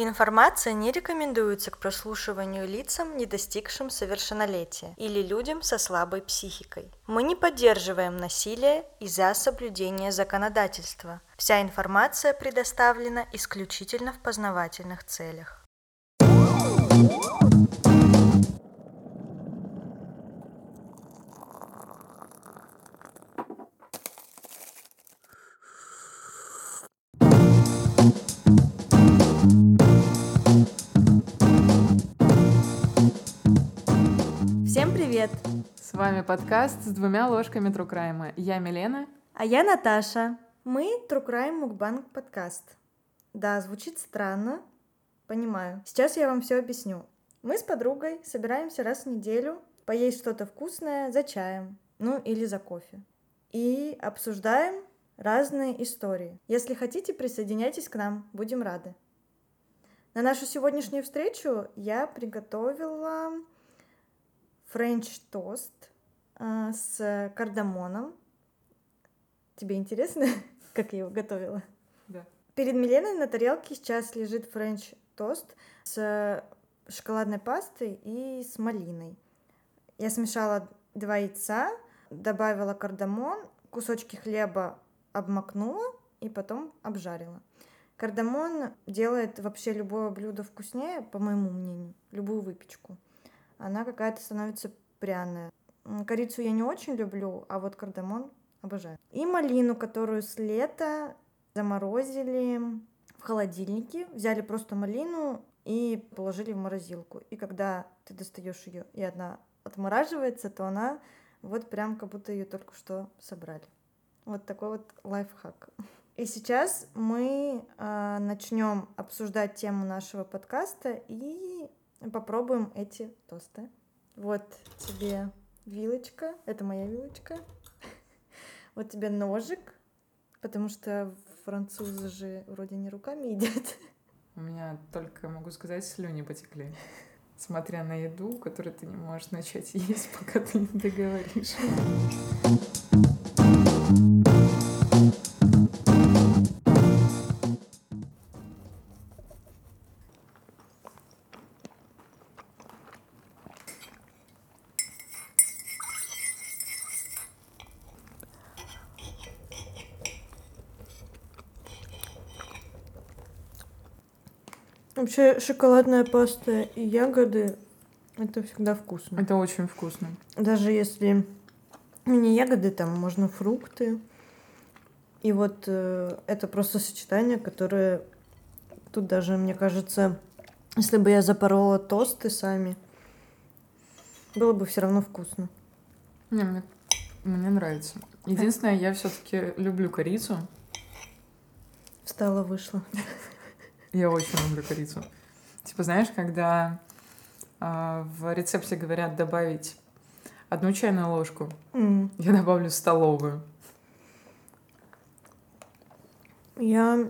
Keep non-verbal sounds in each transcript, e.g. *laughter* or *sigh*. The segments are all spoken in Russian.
Информация не рекомендуется к прослушиванию лицам, не достигшим совершеннолетия, или людям со слабой психикой. Мы не поддерживаем насилие из-за соблюдения законодательства. Вся информация предоставлена исключительно в познавательных целях. Привет! С вами подкаст с двумя ложками true crime а. Я Милена. А я Наташа. Мы True Crime Mukbang подкаст. Да, звучит странно, понимаю. Сейчас я вам все объясню. Мы с подругой собираемся раз в неделю поесть что-то вкусное за чаем, ну или за кофе. И обсуждаем разные истории. Если хотите, присоединяйтесь к нам, будем рады. На нашу сегодняшнюю встречу я приготовила french toast э, с кардамоном. Тебе интересно, *laughs* как я его готовила? Да. Перед Миленой на тарелке сейчас лежит french toast с шоколадной пастой и с малиной. Я смешала два яйца, добавила кардамон, кусочки хлеба обмакнула и потом обжарила. Кардамон делает вообще любое блюдо вкуснее, по моему мнению, любую выпечку. Она какая-то становится пряная. Корицу я не очень люблю, а вот кардамон обожаю. И малину, которую с лета заморозили в холодильнике, взяли просто малину и положили в морозилку. И когда ты достаешь ее, и она отмораживается, то она вот прям как будто ее только что собрали. Вот такой вот лайфхак. И сейчас мы э, начнем обсуждать тему нашего подкаста и попробуем эти тосты. Вот тебе вилочка, это моя вилочка. *laughs* Вот тебе ножик, потому что французы же вроде не руками едят. У меня только, могу сказать, слюни потекли. Смотря на еду, которую ты не можешь начать *laughs* есть, пока ты не договоришь. Вообще шоколадная паста и ягоды это всегда вкусно. Это очень вкусно. Даже если не ягоды, там можно фрукты. И вот э, это просто сочетание, которое тут даже, мне кажется, если бы я запорола тосты сами, было бы все равно вкусно. Не, мне, мне нравится. Единственное, я все-таки люблю корицу. Встала, вышла. Я очень люблю корицу. Типа, знаешь, когда э, в рецепте говорят добавить одну чайную ложку, М. я добавлю столовую. Я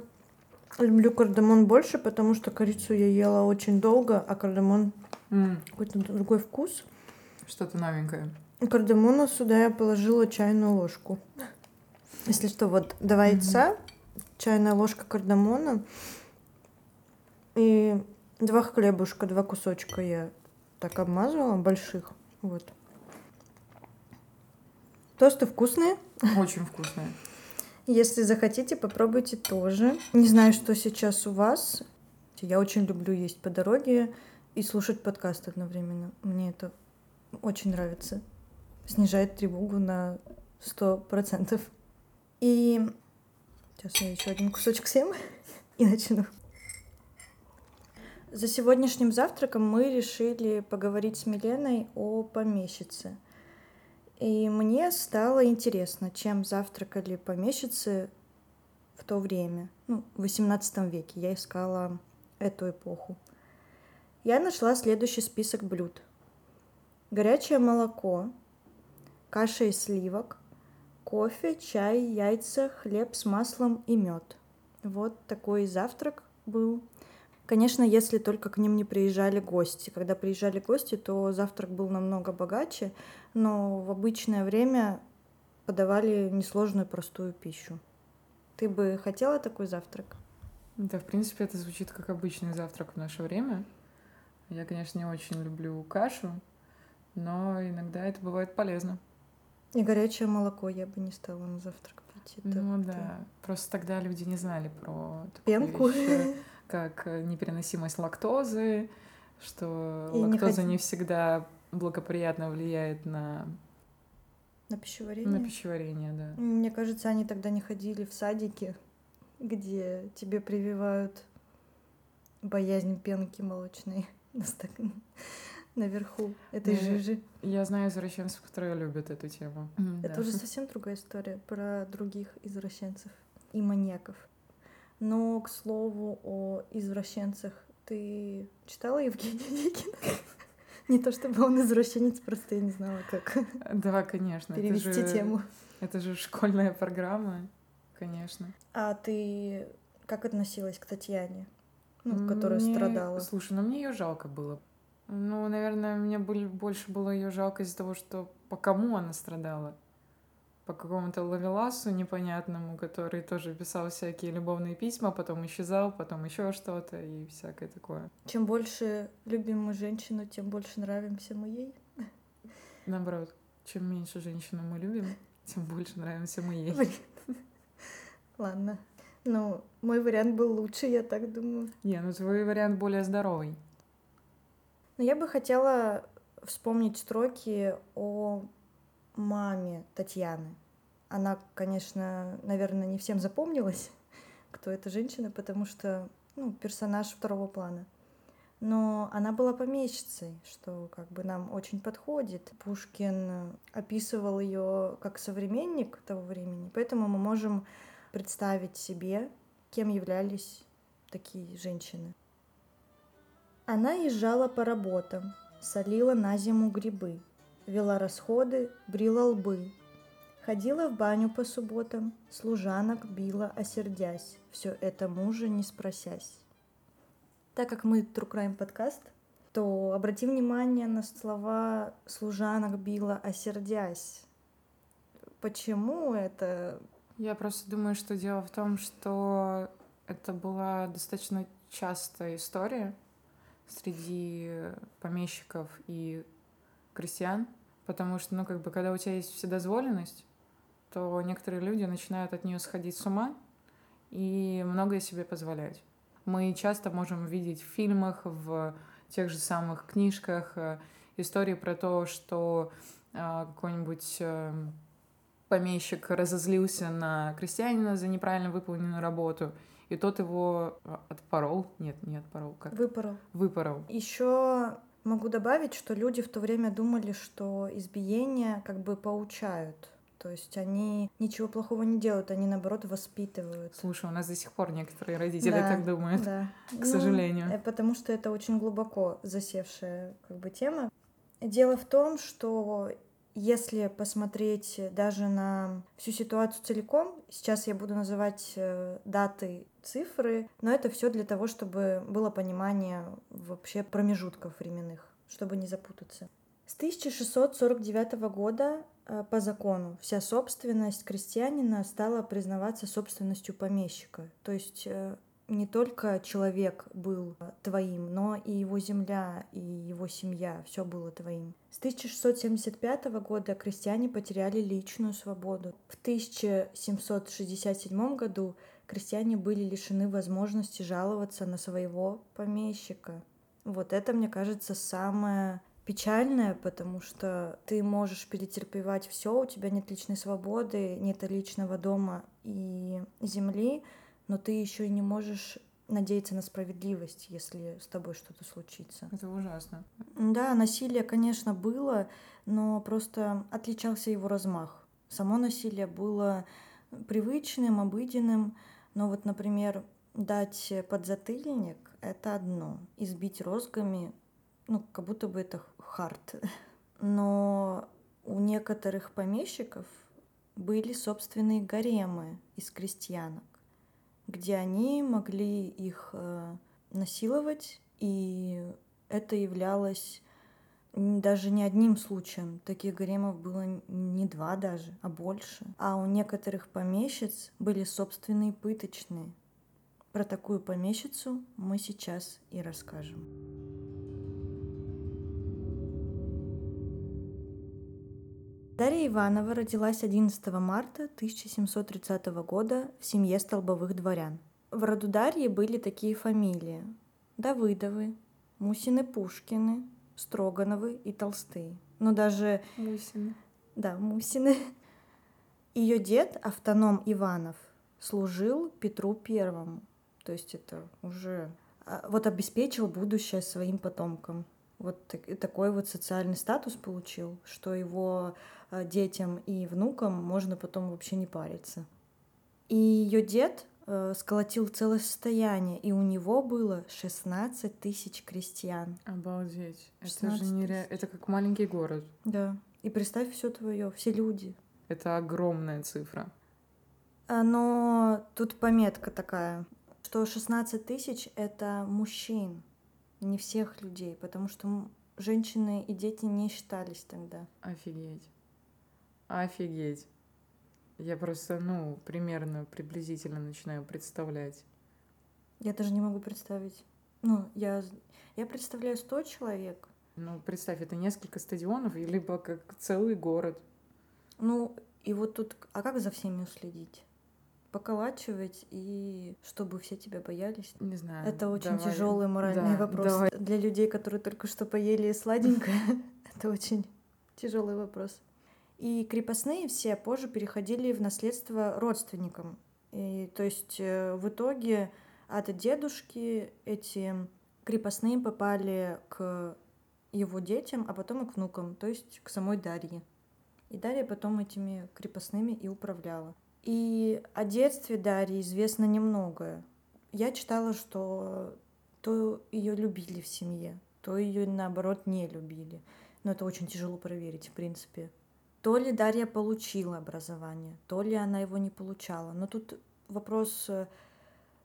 люблю кардамон больше, потому что корицу я ела очень долго, а кардамон М, какой-то другой вкус. Что-то новенькое. Кардамона сюда я положила чайную ложку. Если что, вот два яйца, чайная ложка кардамона и два хлебушка, два кусочка я так обмазывала, больших. Вот. Тосты вкусные. Очень вкусное. Если захотите, попробуйте тоже. Не знаю, что сейчас у вас. Я очень люблю есть по дороге и слушать подкаст одновременно. Мне это очень нравится. Снижает тревогу на сто процентов. И сейчас я еще один кусочек съем *laughs* и начну. За сегодняшним завтраком мы решили поговорить с Миленой о помещице. И мне стало интересно, чем завтракали помещицы в то время, ну, в XVIII веке. Я искала эту эпоху. Я нашла следующий список блюд. Горячее молоко, каша из сливок, кофе, чай, яйца, хлеб с маслом и мед. Вот такой завтрак был. Конечно, если только к ним не приезжали гости. Когда приезжали гости, то завтрак был намного богаче, но в обычное время подавали несложную простую пищу. Ты бы хотела такой завтрак? Да, в принципе, это звучит как обычный завтрак в наше время. Я, конечно, не очень люблю кашу, но иногда это бывает полезно. И горячее молоко я бы не стала на завтрак пить. Это ну да, просто тогда люди не знали про пенку, вещь, как непереносимость лактозы, что и лактоза не, не всегда благоприятно влияет на на пищеварение. На пищеварение, да. Мне кажется, они тогда не ходили в садики, где тебе прививают боязнь пенки молочной *laughs* наверху этой я, жижи. Я знаю извращенцев, которые любят эту тему. Это да. уже совсем другая история про других извращенцев и маньяков. Но, к слову, о извращенцах. Ты читала Евгения Никина? *laughs* Не то чтобы он извращенец, просто я не знала, как да, конечно. перевести это же, тему. Это же школьная программа, конечно. А ты как относилась к Татьяне, ну, которая мне... страдала? Слушай, ну мне ее жалко было. Ну, наверное, мне больше было ее жалко из-за того, что по кому она страдала по какому-то лавеласу непонятному, который тоже писал всякие любовные письма, потом исчезал, потом еще что-то и всякое такое. Чем больше любим мы женщину, тем больше нравимся мы ей. Наоборот, чем меньше женщину мы любим, тем больше нравимся мы ей. Ладно. Ну, мой вариант был лучше, я так думаю. Не, ну твой вариант более здоровый. Но я бы хотела вспомнить строки о маме Татьяны. Она, конечно, наверное, не всем запомнилась, кто эта женщина, потому что ну, персонаж второго плана. Но она была помещицей, что как бы нам очень подходит. Пушкин описывал ее как современник того времени, поэтому мы можем представить себе, кем являлись такие женщины. Она езжала по работам, солила на зиму грибы, вела расходы, брила лбы. Ходила в баню по субботам, служанок била, осердясь, все это мужа не спросясь. Так как мы True Crime подкаст, то обрати внимание на слова «служанок била, осердясь». Почему это? Я просто думаю, что дело в том, что это была достаточно частая история среди помещиков и крестьян, Потому что, ну, как бы, когда у тебя есть вседозволенность, то некоторые люди начинают от нее сходить с ума и многое себе позволять. Мы часто можем видеть в фильмах, в тех же самых книжках э, истории про то, что э, какой-нибудь э, помещик разозлился на крестьянина за неправильно выполненную работу, и тот его отпорол. Нет, не отпорол. Как? Выпорол. Выпорол. Еще Могу добавить, что люди в то время думали, что избиения как бы поучают. То есть они ничего плохого не делают, они наоборот воспитывают. Слушай, у нас до сих пор некоторые родители да, так думают, да. к ну, сожалению. Э, потому что это очень глубоко засевшая как бы тема. Дело в том, что если посмотреть даже на всю ситуацию целиком, сейчас я буду называть э, даты, цифры, но это все для того, чтобы было понимание вообще промежутков временных, чтобы не запутаться. С 1649 года э, по закону вся собственность крестьянина стала признаваться собственностью помещика. То есть э, не только человек был твоим, но и его земля, и его семья, все было твоим. С 1675 года крестьяне потеряли личную свободу. В 1767 году крестьяне были лишены возможности жаловаться на своего помещика. Вот это, мне кажется, самое печальное, потому что ты можешь перетерпевать все, у тебя нет личной свободы, нет личного дома и земли, но ты еще и не можешь надеяться на справедливость, если с тобой что-то случится. Это ужасно. Да, насилие, конечно, было, но просто отличался его размах. Само насилие было привычным, обыденным, но вот, например, дать подзатыльник — это одно, избить розгами, ну, как будто бы это хард. *laughs* Но у некоторых помещиков были собственные гаремы из крестьянок где они могли их э, насиловать, и это являлось даже не одним случаем. Таких гаремов было не два даже, а больше. А у некоторых помещиц были собственные пыточные. Про такую помещицу мы сейчас и расскажем. Дарья Иванова родилась 11 марта 1730 года в семье столбовых дворян. В роду Дарьи были такие фамилии – Давыдовы, Мусины-Пушкины, Строгановы и Толстые. Но даже... Мусины. Да, Мусины. Ее дед, автоном Иванов, служил Петру Первому. То есть это уже а, вот обеспечил будущее своим потомкам. Вот такой вот социальный статус получил, что его Э, детям и внукам можно потом вообще не париться. И ее дед э, сколотил целое состояние, и у него было 16 тысяч крестьян. Обалдеть. Это же нереально. Это как маленький город. Да. И представь все твое, все люди. Это огромная цифра. А, но тут пометка такая, что 16 тысяч — это мужчин, не всех людей, потому что женщины и дети не считались тогда. Офигеть. Офигеть. Я просто, ну, примерно, приблизительно начинаю представлять. Я даже не могу представить. Ну, я, я представляю 100 человек. Ну, представь, это несколько стадионов, либо как целый город. Ну, и вот тут, а как за всеми уследить? поколачивать и чтобы все тебя боялись. Не знаю. Это очень давай. тяжелый моральный да, вопрос давай. для людей, которые только что поели сладенькое. *laughs* Это очень тяжелый вопрос. И крепостные все позже переходили в наследство родственникам. И, то есть э, в итоге от дедушки эти крепостные попали к его детям, а потом и к внукам, то есть к самой Дарье. И Дарья потом этими крепостными и управляла. И о детстве Дарьи известно немногое. Я читала, что то ее любили в семье, то ее наоборот не любили. Но это очень тяжело проверить, в принципе. То ли Дарья получила образование, то ли она его не получала. Но тут вопрос э,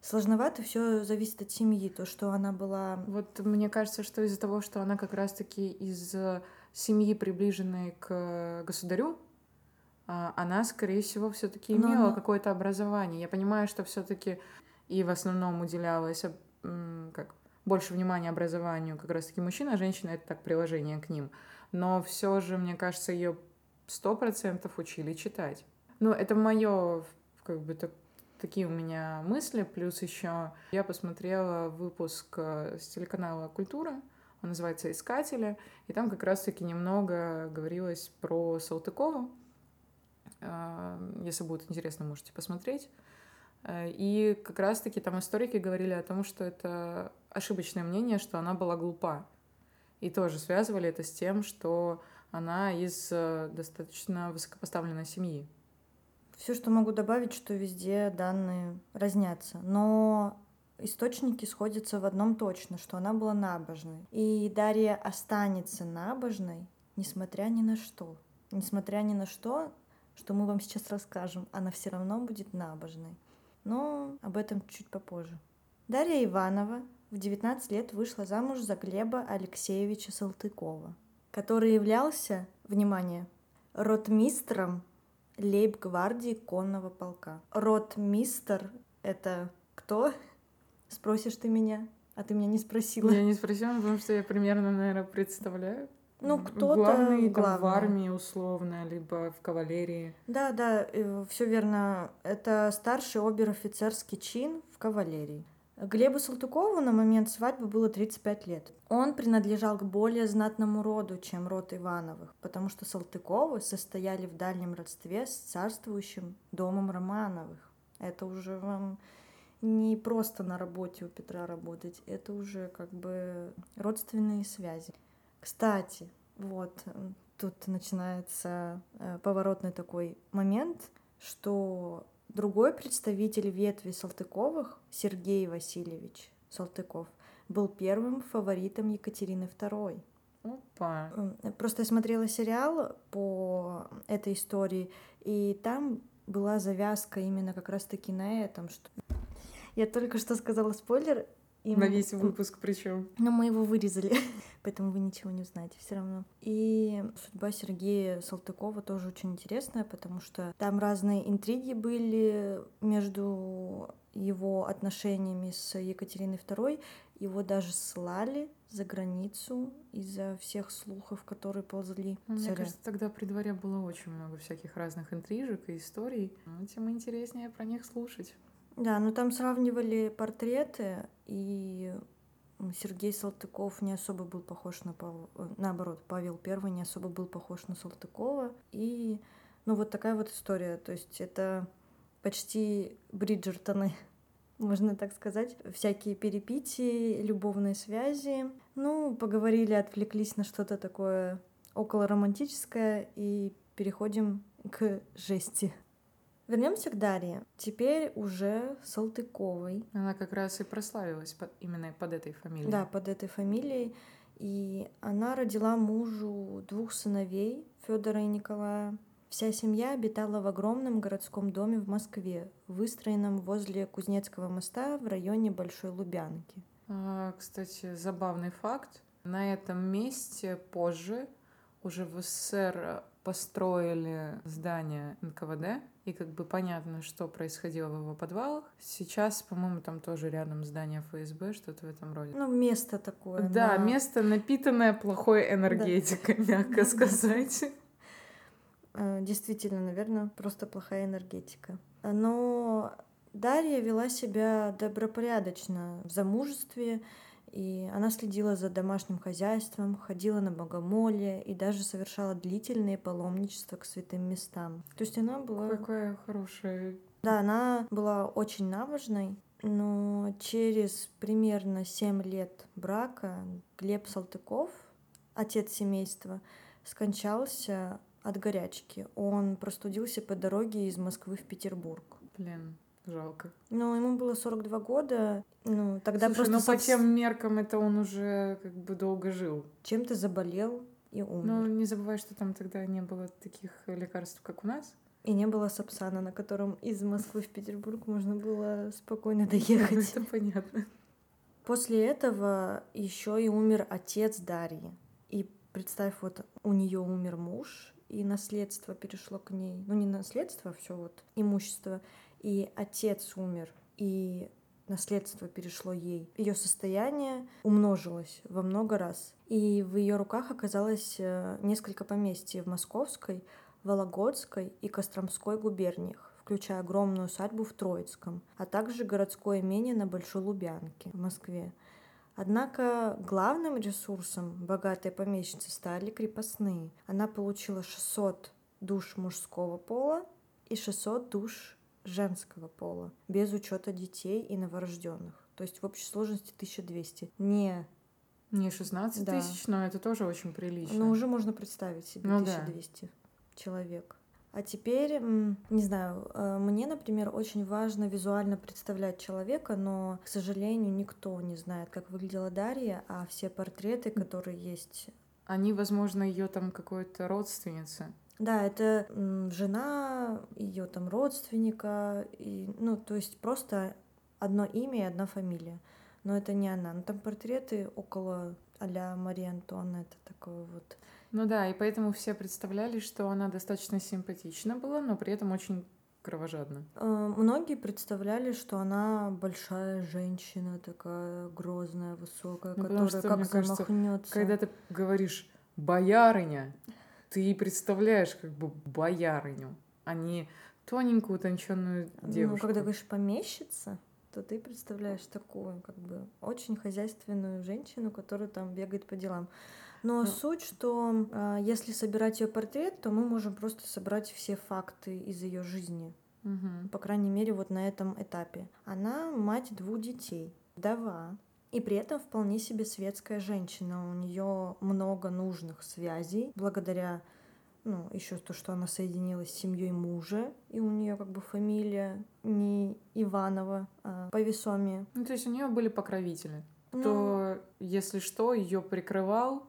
сложновато, все зависит от семьи, то, что она была... Вот мне кажется, что из-за того, что она как раз-таки из э, семьи, приближенной к государю, а, она, скорее всего, все-таки имела Но... какое-то образование. Я понимаю, что все-таки и в основном уделялось как больше внимания образованию как раз-таки мужчин, а женщина это так приложение к ним. Но все же, мне кажется, ее сто процентов учили читать. Ну, это мое, как бы, так, такие у меня мысли. Плюс еще я посмотрела выпуск э, с телеканала «Культура», он называется «Искатели», и там как раз-таки немного говорилось про Салтыкову. Э, если будет интересно, можете посмотреть. Э, и как раз-таки там историки говорили о том, что это ошибочное мнение, что она была глупа. И тоже связывали это с тем, что она из э, достаточно высокопоставленной семьи. Все, что могу добавить, что везде данные разнятся. Но источники сходятся в одном точно, что она была набожной. И Дарья останется набожной, несмотря ни на что. Несмотря ни на что, что мы вам сейчас расскажем, она все равно будет набожной. Но об этом чуть попозже. Дарья Иванова в 19 лет вышла замуж за Глеба Алексеевича Салтыкова который являлся, внимание, ротмистром лейб-гвардии конного полка. Ротмистр — это кто? Спросишь ты меня, а ты меня не спросила. Я не спросила, потому что я примерно, наверное, представляю. Ну, кто-то главный, главный. в армии условно, либо в кавалерии. Да, да, все верно. Это старший обер-офицерский чин в кавалерии. Глебу Салтыкову на момент свадьбы было 35 лет. Он принадлежал к более знатному роду, чем род Ивановых, потому что Салтыковы состояли в дальнем родстве с царствующим домом Романовых. Это уже вам не просто на работе у Петра работать, это уже как бы родственные связи. Кстати, вот тут начинается э, поворотный такой момент, что Другой представитель ветви Салтыковых, Сергей Васильевич Салтыков, был первым фаворитом Екатерины II. Опа. Просто я смотрела сериал по этой истории, и там была завязка именно как раз-таки на этом, что... Я только что сказала спойлер, И На м- весь выпуск причем. Но мы его вырезали, *laughs* поэтому вы ничего не узнаете все равно. И судьба Сергея Салтыкова тоже очень интересная, потому что там разные интриги были между его отношениями с Екатериной II. Его даже ссылали за границу из-за всех слухов, которые ползли. Ну, Мне кажется, тогда при дворе было очень много всяких разных интрижек и историй. Ну, Тем интереснее про них слушать. Да, но там сравнивали портреты, и Сергей Салтыков не особо был похож на Павла... э, Наоборот, Павел Первый не особо был похож на Салтыкова. И, ну, вот такая вот история. То есть это почти Бриджертоны, *laughs* можно так сказать. Всякие перепитии, любовные связи. Ну, поговорили, отвлеклись на что-то такое около романтическое и переходим к жести. Вернемся к Дарье. Теперь уже Салтыковой. Она как раз и прославилась под- именно под этой фамилией. Да, под этой фамилией. И она родила мужу двух сыновей, Федора и Николая. Вся семья обитала в огромном городском доме в Москве, выстроенном возле Кузнецкого моста в районе Большой Лубянки. А, кстати, забавный факт. На этом месте позже уже в СССР построили здание НКВД, и как бы понятно, что происходило в его подвалах. Сейчас, по-моему, там тоже рядом здание ФСБ, что-то в этом роде. Ну, место такое. да, на- место напитанное плохой энергетикой, мягко Да. *laughs* сказать. Э, Действительно, наверное, просто плохая энергетика. Но Дарья вела себя добропорядочно в замужестве, и она следила за домашним хозяйством, ходила на богомолье и даже совершала длительные паломничества к святым местам. То есть она была... Какая хорошая. Да, она была очень набожной, но через примерно 7 лет брака Глеб Салтыков, отец семейства, скончался от горячки. Он простудился по дороге из Москвы в Петербург. Блин, жалко. Но ему было 42 года. Ну, тогда Слушай, просто ну по тем меркам это он уже как бы долго жил. чем-то заболел и умер. Но не забывай, что там тогда не было таких лекарств, как у нас. И не было Сапсана, на котором из Москвы в Петербург можно было спокойно *laughs* Ну, доехать. Это понятно. После этого еще и умер отец Дарьи. И представь, вот у нее умер муж, и наследство перешло к ней. Ну, не наследство, а все вот имущество. И отец умер, и наследство перешло ей. Ее состояние умножилось во много раз. И в ее руках оказалось э, несколько поместьй в Московской, Вологодской и Костромской губерниях, включая огромную усадьбу в Троицком, а также городское имение на Большой Лубянке в Москве. Однако главным ресурсом богатой помещицы стали крепостные. Она получила 600 душ мужского пола и 600 душ женского пола, без учета детей и новорожденных. То есть в общей сложности 1200. Не, Не 16 Да. тысяч, но это тоже очень прилично. но уже можно представить себе Ну да. 1200 человек. А теперь, не знаю, э, мне, например, очень важно визуально представлять человека, но, к сожалению, никто не знает, как выглядела Дарья, а все портреты, которые есть... Они, возможно, ее там какой-то родственница. Да, это жена ее там родственника, и, ну, то есть просто одно имя и одна фамилия. Но это не она. Но там портреты около а-ля Марии Антуанетты, такого вот. Ну да, и поэтому все представляли, что она достаточно симпатична была, но при этом очень кровожадна. Э, Многие представляли, что она большая женщина, такая грозная, высокая, Ну, которая что, как мне кажется, замахнется. Когда ты говоришь «боярыня», ты представляешь как бы боярыню, а не тоненькую, утонченную девушку. Ну, когда говоришь помещица, то ты представляешь такую, как бы, очень хозяйственную женщину, которая там бегает по делам. Но Ну. суть, что э, если собирать ее портрет, то мы можем просто собрать все факты из ее жизни. Мгм. по крайней мере, вот на этом этапе. Она мать двух детей, вдова, и при этом вполне себе светская женщина. У нее много нужных связей, благодаря ну, еще то, что она соединилась с семьей мужа, и у нее как бы фамилия не Иванова, а по весомее. Ну, то есть у нее были покровители. Ну, Кто, если что, ее прикрывал,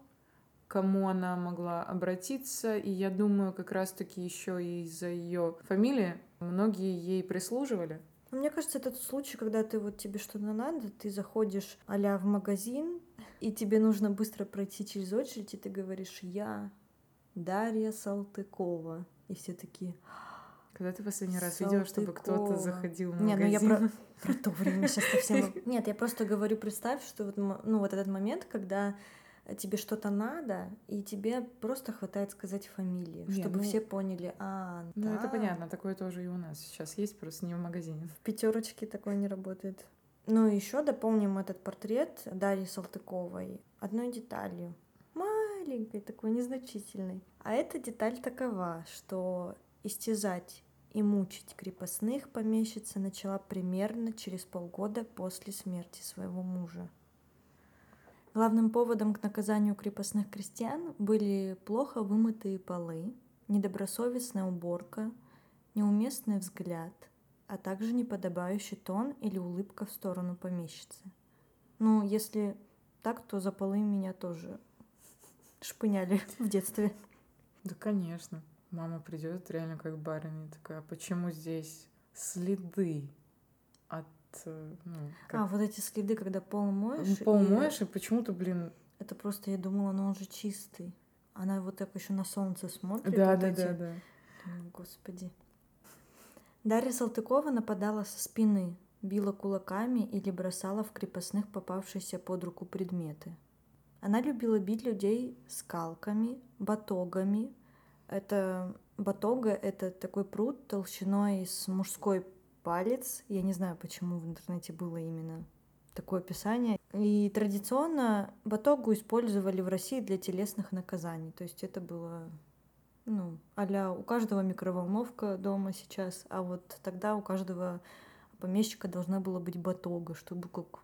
кому она могла обратиться. И я думаю, как раз-таки еще из-за ее фамилии многие ей прислуживали. Ну, Мне кажется, это тот случай, когда ты вот тебе что-то надо, ты заходишь а в магазин, и тебе нужно быстро пройти через очередь, и ты говоришь «Я Дарья Салтыкова». И все такие Когда ты последний раз видела, чтобы кто-то Салтыкова. заходил в Не, ну я магазин? про, про то время сейчас совсем... *laughs* Нет, я просто говорю, представь, что вот, ну, вот этот момент, когда тебе что-то надо, и тебе просто хватает сказать фамилию, Не, чтобы ну- все поняли, а, Ну, это да, понятно, такое тоже и у нас сейчас есть, просто не в магазине. В пятерочке такое не работает. Ну, еще дополним этот портрет Дарьи Салтыковой одной деталью. Маленькой, такой незначительной. А эта деталь такова, что истязать и мучить крепостных помещица начала примерно через полгода после смерти своего мужа. Главным поводом к наказанию крепостных крестьян были плохо вымытые полы, недобросовестная уборка, неуместный взгляд, а также неподобающий тон или улыбка в сторону помещицы. Ну, если так, то за полы меня тоже шпыняли *laughs* в детстве. Да, конечно. Мама придет реально как барыня, такая, «А почему здесь следы от, ну, как- А, вот эти следы, когда пол моешь. Пол и моешь, и почему-то, блин, Это просто, я думала, ну он же чистый. Она вот так еще на солнце смотрит. да, вот да, эти- да, да. Думаю, Господи. Дарья Салтыкова нападала со спины, била кулаками или бросала в крепостных попавшиеся под руку предметы. Она любила бить людей скалками, батогами. Это батога — это такой пруд толщиной с мужской палец. Я не знаю, почему в интернете было именно такое описание. И традиционно батогу использовали в России для телесных наказаний. То есть это было ну, а у каждого микроволновка дома сейчас, а вот тогда у каждого помещика должна была быть батога, чтобы как...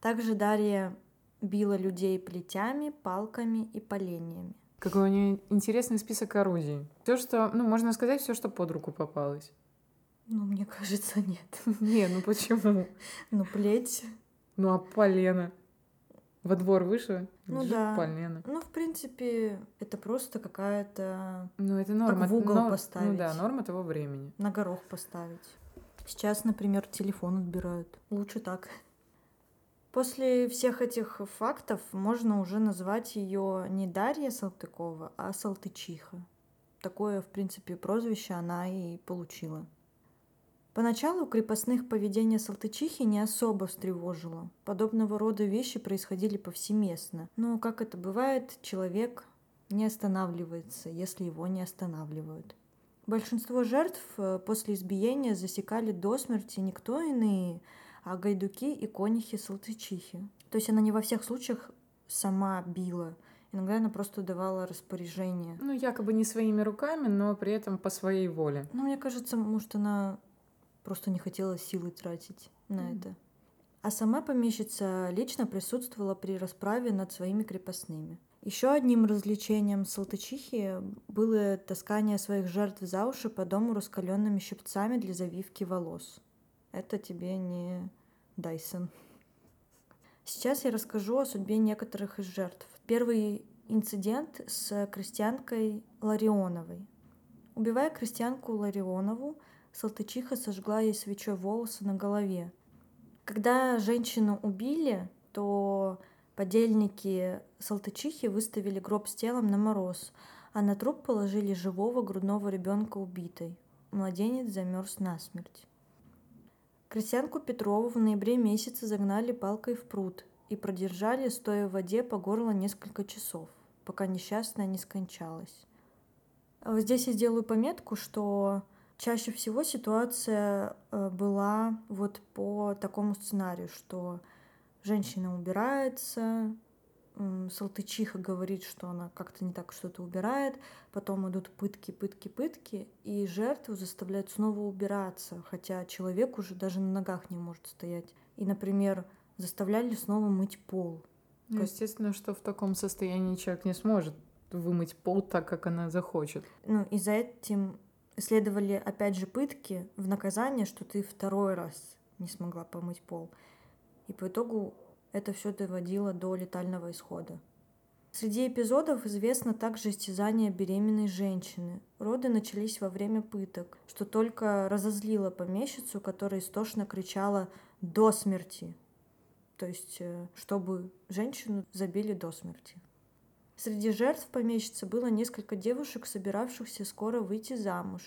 Также Дарья била людей плетями, палками и поленьями. Какой у нее интересный список орудий. Все, что, ну, можно сказать, все, что под руку попалось. Ну, мне *laughs* кажется, нет. Не, ну почему? Ну, плеть. Ну, а полено? Во двор вышла? Ну да. полено. Ну, в принципе, это просто какая-то Ну, это норма. в угол нор- поставить. Ну да, норма того времени. на горох поставить. Сейчас, например, телефон отбирают. Лучше так. После всех этих фактов можно уже назвать ее не Дарья Салтыкова, а Салтычиха. Такое, в принципе, прозвище она и получила. Поначалу крепостных поведение Салтычихи не особо встревожило. Подобного рода вещи происходили повсеместно. Но, как это бывает, человек не останавливается, если его не останавливают. Большинство жертв э, после избиения засекали до смерти никто иные, а гайдуки и конихи Салтычихи. То есть она не во всех случаях сама била. Иногда она просто давала распоряжение. Ну, якобы не своими руками, но при этом по своей воле. Ну, мне кажется, может, она просто не хотела силы тратить на Мгм. это. А сама помещица лично присутствовала при расправе над своими крепостными. Еще одним развлечением Салтычихи было таскание своих жертв за уши по дому раскаленными щипцами для завивки волос. Это тебе не Дайсон. Сейчас я расскажу о судьбе некоторых из жертв. Первый инцидент с крестьянкой Ларионовой. Убивая крестьянку Ларионову, Салтычиха сожгла ей свечой волосы на голове. Когда женщину убили, то подельники Салтычихи выставили гроб с телом на мороз, а на труп положили живого грудного ребенка убитой. Младенец замерз насмерть. Крестьянку Петрову в ноябре месяце загнали палкой в пруд и продержали, стоя в воде по горло несколько часов, пока несчастная не скончалась. Здесь я сделаю пометку, что чаще всего ситуация э, была вот по такому сценарию, что женщина убирается, Салтычиха говорит, что она как-то не так что-то убирает, потом идут пытки, пытки, пытки, и жертву заставляют снова убираться, хотя человек уже даже на ногах не может стоять. И, например, заставляли снова мыть пол. Ну, Как- естественно, что в таком состоянии человек не сможет вымыть пол так, как она захочет. Ну, и за этим следовали, опять же, пытки в наказание, что ты второй раз не смогла помыть пол. И по итогу это все доводило до летального исхода. Среди эпизодов известно также истязание беременной женщины. Роды начались во время пыток, что только разозлило помещицу, которая истошно кричала «до смерти», то есть э, чтобы женщину забили до смерти. Среди жертв помещицы было несколько девушек, собиравшихся скоро выйти замуж,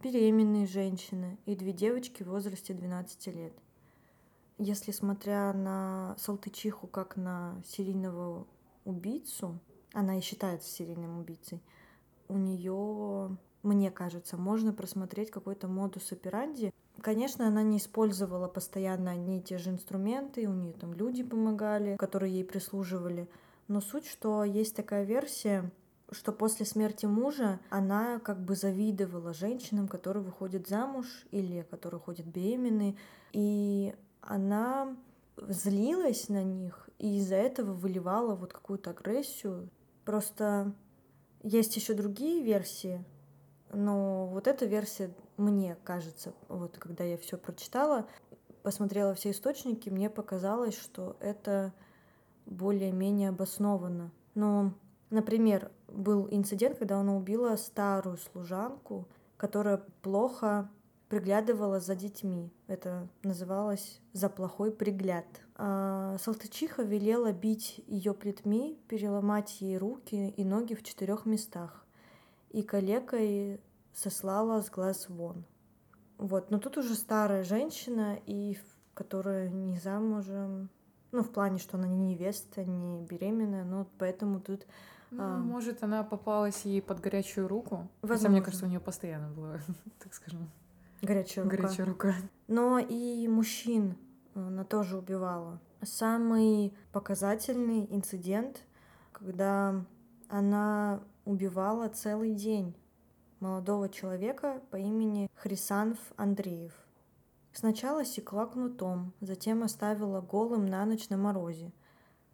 беременные женщины и две девочки в возрасте 12 лет. Если смотря на Салтычиху как на серийного убийцу, она и считается серийным убийцей, у нее, мне кажется, можно просмотреть какой-то модус операнди. Конечно, она не использовала постоянно одни и те же инструменты, у нее там люди помогали, которые ей прислуживали. Но суть, что есть такая версия, что после смерти мужа она как бы завидовала женщинам, которые выходят замуж или которые ходят беременные, и она злилась на них и из-за этого выливала вот какую-то агрессию. Просто есть еще другие версии, но вот эта версия мне кажется, вот когда я все прочитала, посмотрела все источники, мне показалось, что это более-менее обоснованно. Но, например, был инцидент, когда она убила старую служанку, которая плохо приглядывала за детьми. Это называлось «за плохой пригляд». А Салтычиха велела бить ее плетьми, переломать ей руки и ноги в четырех местах. И калекой сослала с глаз вон. Вот, но тут уже старая женщина, и которая не замужем, ну, в плане, что она не невеста, не беременная, но поэтому тут... Ну, а... Может, она попалась ей под горячую руку? Возможно. Хотя, мне кажется, у нее постоянно было, *laughs* так скажем, Горячая рука. Горячая рука. Но и мужчин э, она тоже убивала. Самый показательный инцидент, когда она убивала целый день молодого человека по имени Хрисанф Андреев. Сначала секла кнутом, затем оставила голым на ночь на морозе.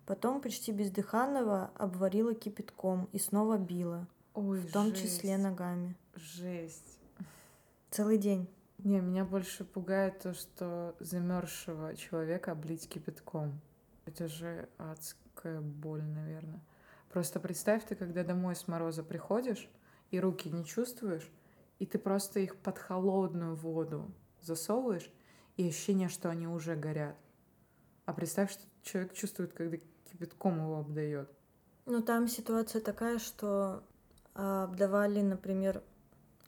Потом почти бездыханного обварила кипятком и снова била, Ой, в том жесть. числе ногами. Жесть. Целый день. Не, меня больше пугает то, что замерзшего человека облить кипятком. Это же адская боль, наверное. Просто представь ты, когда домой с мороза приходишь, и руки не чувствуешь, и ты просто их под холодную воду засовываешь, и ощущение, что они уже горят. А представь, что человек чувствует, когда кипятком его обдает. Ну, там ситуация такая, что а, обдавали, например,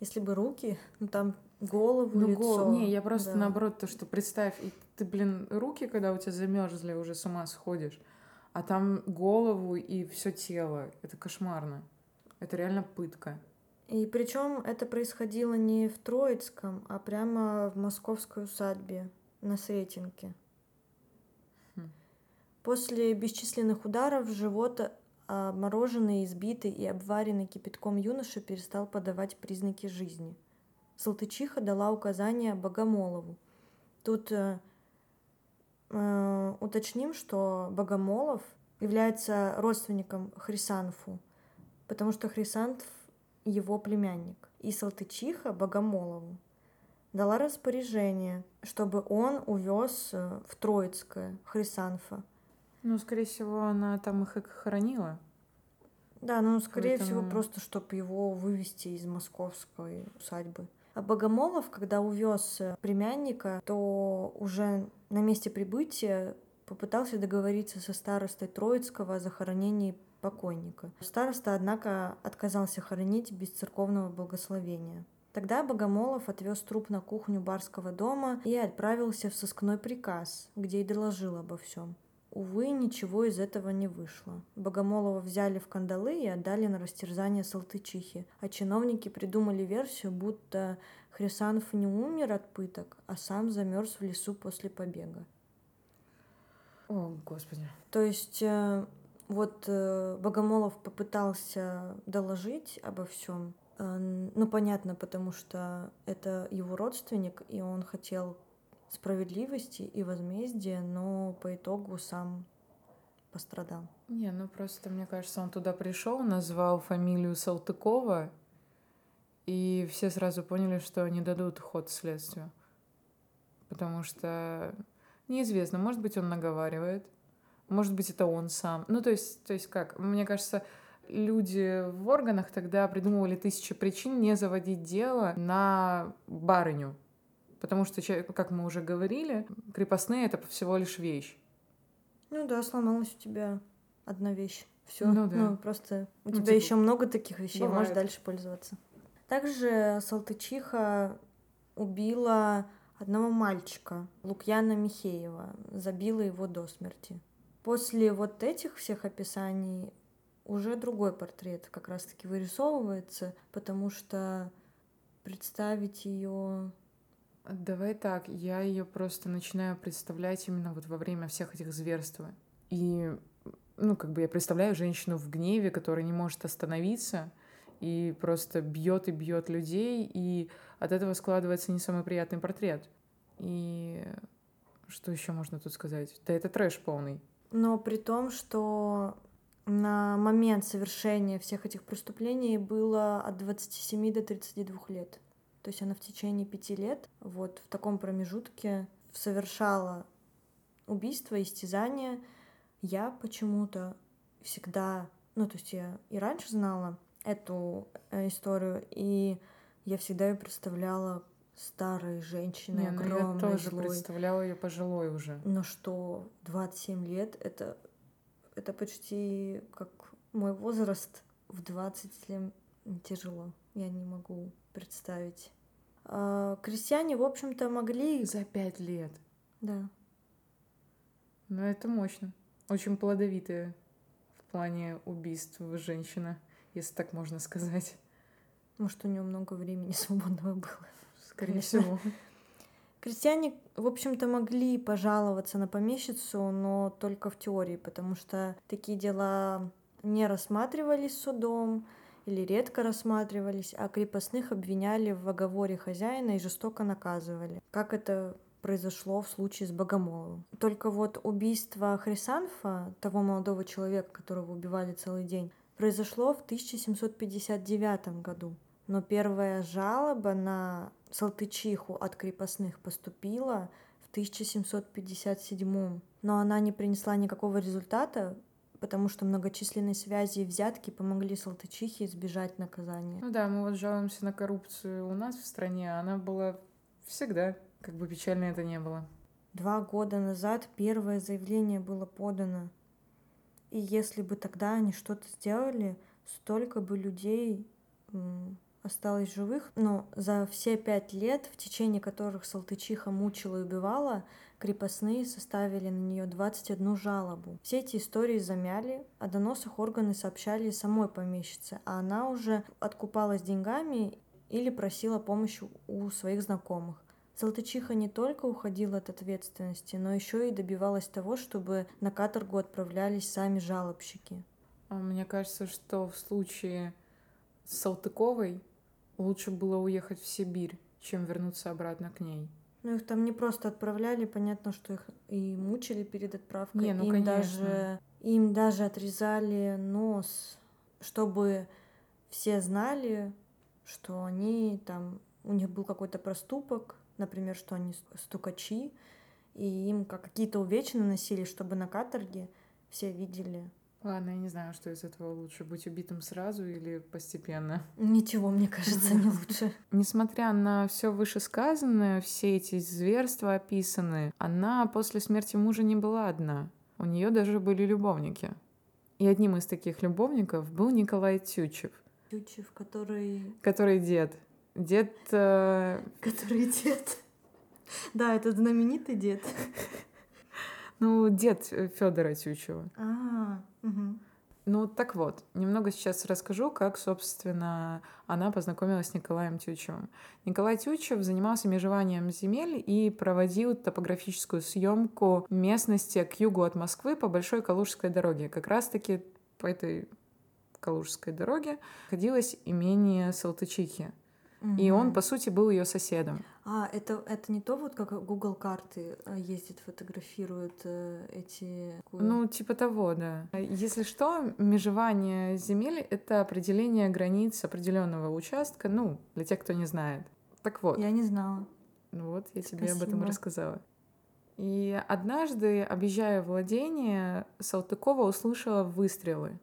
если бы руки, ну там голову, ну, лицо. Гол... Не, я просто да. наоборот, то, что представь, и ты, блин, руки, когда у тебя замерзли, уже с ума сходишь, а там голову и все тело. Это кошмарно. Это реально пытка. И причем это происходило не в Троицком, а прямо в московской усадьбе на Сретенке. Хм. После бесчисленных ударов живот обмороженный, избитый и обваренный кипятком юноша перестал подавать признаки жизни. Салтычиха дала указание Богомолову. Тут э, э, уточним, что Богомолов является родственником Хрисанфу, потому что Хрисанф его племянник. И Салтычиха Богомолову дала распоряжение, чтобы он увез э, в Троицкое Хрисанфа. Ну, скорее всего, она там их и хоронила. Да, ну, скорее Поэтому... всего, просто чтобы его вывести из московской усадьбы. А Богомолов, когда увез э, племянника, то уже на месте прибытия попытался договориться со старостой Троицкого о захоронении покойника. Староста, однако, отказался хоронить без церковного благословения. Тогда Богомолов отвез труп на кухню барского дома и отправился в сыскной приказ, где и доложил обо всем. Увы, ничего из этого не вышло. Богомолова взяли в кандалы и отдали на растерзание Салтычихи, а чиновники придумали версию, будто Хрисанов не умер от пыток, а сам замерз в лесу после побега. О, Господи. То есть э, вот э, Богомолов попытался доложить обо всем. Э, ну, понятно, потому что это его родственник, и он хотел справедливости и возмездия, но по итогу сам пострадал. Не, ну просто, мне кажется, он туда пришел, назвал фамилию Салтыкова, и все сразу поняли, что не дадут ход следствию. Потому что неизвестно, может быть, он наговаривает, Может быть, это он сам. Ну, то есть, то есть как? Мне кажется, люди в органах тогда придумывали тысячи причин не заводить дело на барыню. Потому что, как мы уже говорили, крепостные — это всего лишь вещь. Ну да, сломалась у тебя одна вещь. Все. Ну да. Ну, просто у Ну, тебя типа, еще много таких вещей, бывает. можешь дальше пользоваться. Также Салтычиха убила одного мальчика, Лукьяна Михеева, забила его до смерти. После вот этих всех описаний уже другой портрет как раз-таки вырисовывается, потому что представить ее Давай так, я ее просто начинаю представлять именно вот во время всех этих зверств. И, ну, как бы я представляю женщину в гневе, которая не может остановиться и просто бьет и бьет людей, и от этого складывается не самый приятный портрет. И что еще можно тут сказать? Да это трэш полный. Но при том, что на момент совершения всех этих преступлений было от 27 до 32 лет. То есть она в течение пяти лет вот в таком промежутке совершала убийство, истязание. Я почему-то всегда, ну то есть я и раньше знала эту э, историю, и я всегда ее представляла старой женщиной, Не, ну огромной, я тоже злой. представляла ее пожилой уже. Но что 27 лет это, это почти как мой возраст в 20 лет тяжело. Я не могу представить. А, крестьяне, в общем-то, могли... За пять лет. Да. Ну, это мощно. Очень плодовитая в плане убийств женщина, если так можно сказать. Может, у нее много времени *laughs* свободного было. Скорее всего. *laughs* Крестьяне, в общем-то, могли пожаловаться на помещицу, но только в теории, потому что такие дела не рассматривались судом или редко рассматривались, а крепостных обвиняли в оговоре хозяина и жестоко наказывали. Как это произошло в случае с Богомоловым. Только вот убийство Хрисанфа, того молодого человека, которого убивали целый день, произошло в 1759 году. Но первая жалоба на Салтычиху от крепостных поступила в 1757. Но она не принесла никакого результата, потому что многочисленные связи и взятки помогли Салтычихе избежать наказания. Ну да, мы вот жалуемся на коррупцию у нас в стране, а она была всегда, как бы печально это не было. Два года назад первое заявление было подано. И если бы тогда они что-то сделали, столько бы людей осталось живых. Но за все пять лет, в течение которых Салтычиха мучила и убивала, крепостные составили на нее 21 жалобу. Все эти истории замяли, о доносах органы сообщали самой помещице, а она уже откупалась деньгами или просила помощи у своих знакомых. Салтычиха не только уходила от ответственности, но еще и добивалась того, чтобы на каторгу отправлялись сами жалобщики. А Мне кажется, что в случае с Салтыковой лучше было уехать в Сибирь, чем вернуться обратно к ней. Ну, их там не просто отправляли, понятно, что их и мучили перед отправкой. Не, ну, им конечно. даже им даже отрезали нос, чтобы все знали, что они там у них был какой-то проступок, например, что они стукачи, и им как какие-то увечья наносили, чтобы на каторге все видели. Ладно, я не знаю, что из этого лучше, быть убитым сразу или постепенно. Ничего, мне кажется, не лучше. *laughs* Несмотря на все вышесказанное, все эти зверства описанные, она после смерти мужа не была одна. У нее даже были любовники. И одним из таких любовников был Николай Тютчев, Тютчев, который... который дед. Дед... э, *laughs* Который дед. Да, это знаменитый дед. *laughs* ну, дед Федора Тютчева. А, мгм. Ну, так вот, немного сейчас расскажу, как, собственно, она познакомилась с Николаем Тютчевым. Николай Тютчев занимался межеванием земель и проводил топографическую съемку местности к югу от Москвы по Большой Калужской дороге. Как раз-таки по этой Калужской дороге находилось имение Салтычихи. И он, по сути, был ее соседом. А, это, это не то, вот как Google карты э, ездит, фотографирует э, эти... Ну, типа того, да. Если что, межевание земель — это определение границ определенного участка, ну, для тех, кто не знает. Так вот, Я не знала. ну вот я тебе об этом Спасибо. рассказала. И однажды, объезжая владение, Салтыкова услышала выстрелы.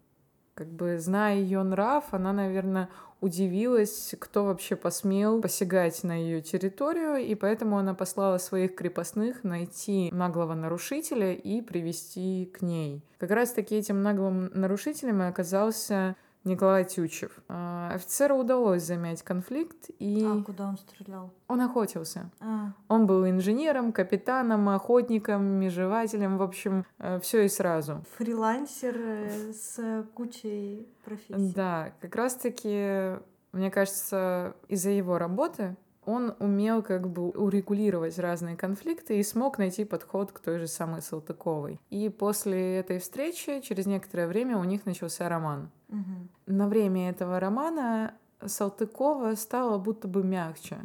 Как бы, зная ее нрав, она, наверное, удивилась, кто вообще посмел посягать на ее территорию, и поэтому она послала своих крепостных найти наглого нарушителя и привести к ней. Как раз-таки этим наглым нарушителем оказался Николай Тючев. А, офицеру удалось замять конфликт и... А куда он стрелял? Он охотился. А, Он был инженером, капитаном, охотником, межевателем, в общем, все и сразу. фрилансер э, с кучей профессий. Да, как раз-таки, мне кажется, из-за его работы он умел как бы урегулировать разные конфликты и смог найти подход к той же самой Салтыковой. И после этой встречи, через некоторое время, у них начался роман. Мгм. На время этого романа Салтыкова стала будто бы мягче.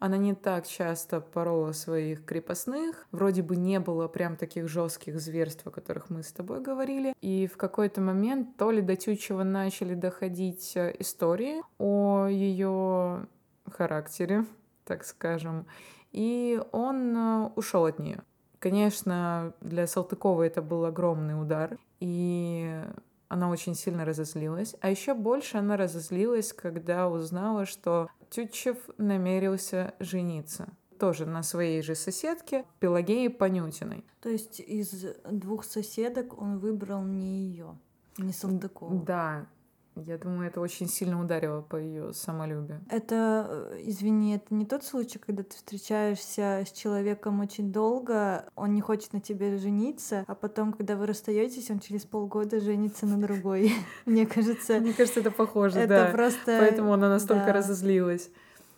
Она не так часто порола своих крепостных, вроде бы не было прям таких жестких зверств, о которых мы с тобой говорили. И в какой-то момент то ли до Тютчева начали доходить э, истории о ее характере, *laughs* так скажем, и он ушел от нее. Конечно, для Салтыковой это был огромный удар, и она очень сильно разозлилась. А еще больше она разозлилась, когда узнала, что Тютчев намерился жениться. Тоже на своей же соседке Пелагеи Понютиной. То есть из двух соседок он выбрал не ее, не Салтыкову. Да, я думаю, это очень сильно ударило по ее самолюбию. Это, э, извини, это не тот случай, когда ты встречаешься с человеком очень долго, он не хочет на тебе жениться, а потом, когда вы расстаетесь, он через полгода женится на другой. *laughs* Мне кажется, Мне кажется, это похоже, это да. просто... Поэтому она настолько разозлилась.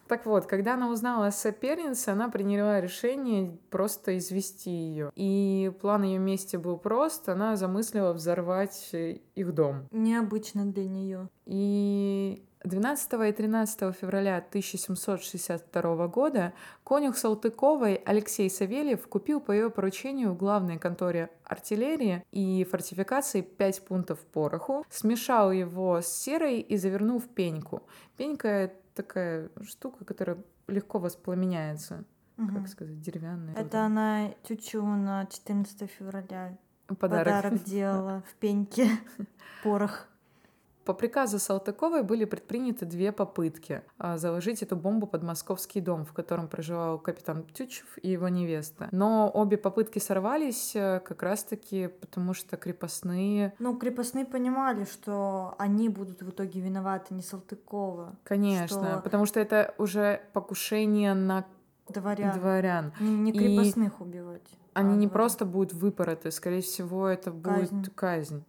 Так вот, когда она узнала о сопернице, она приняла решение просто извести ее. И план ее мести был прост. Она замыслила взорвать э, их дом. Необычно для нее. И 12 и 13 февраля 1762 года конюх Салтыковой Алексей Савельев купил по ее поручению в главной конторе артиллерии и фортификации 5 пунктов пороху, смешал его с серой и завернул в пеньку. Пенька — такая штука, которая легко воспламеняется. Мгм. Как сказать, деревянная. Это она Тютю на 14 февраля Подарок. подарок делала в пеньке. *laughs* Порох. По приказу Салтыковой были предприняты две попытки а, заложить эту бомбу под московский дом, в котором проживал капитан Птючев и его невеста. Но обе попытки сорвались э, как раз-таки потому, что крепостные... Ну, крепостные понимали, что они будут в итоге виноваты, не Салтыкова. Конечно, Что- потому что это уже покушение на Дворян. дворян. Не, не И крепостных убивать. а Они не дворян. просто будут выпороты, скорее всего, это будет Казнь. казнь.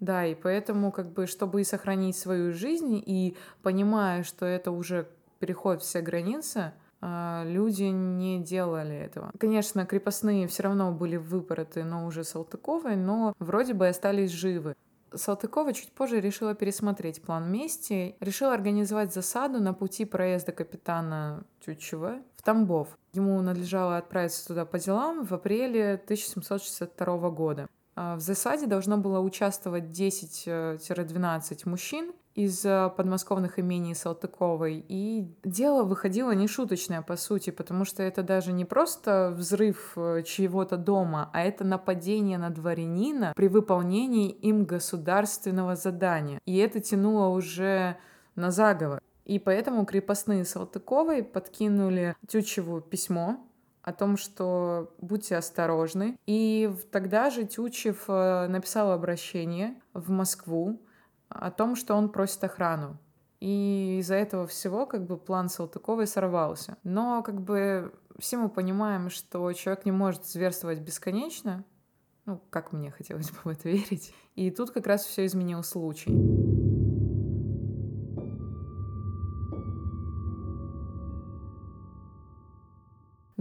Да, и поэтому, как бы, чтобы и сохранить свою жизнь, и понимая, что это уже переходит все границы, а, люди не делали этого. Конечно, крепостные все равно были выпороты, но уже Салтыковой, но вроде бы остались живы. Салтыкова чуть позже решила пересмотреть план мести, решила организовать засаду на пути проезда капитана Тютчева в Тамбов. Ему надлежало отправиться туда по делам в апреле 1762 года. А В засаде должно было участвовать 10-12 мужчин из э, подмосковных имений Салтыковой. И дело выходило нешуточное, по сути, потому что это даже не просто взрыв э, чьего-то дома, а это нападение на дворянина при выполнении им государственного задания. И это тянуло уже на заговор. И поэтому крепостные Салтыковой подкинули Тютчеву письмо о том, что будьте осторожны. И тогда же Тютчев э, написал обращение в Москву о том, что он просит охрану. И из-за этого всего как бы план Салтыковой сорвался. Но как бы все мы понимаем, что человек не может зверствовать бесконечно. Ну, как мне хотелось бы в это верить. И тут как раз все изменил случай.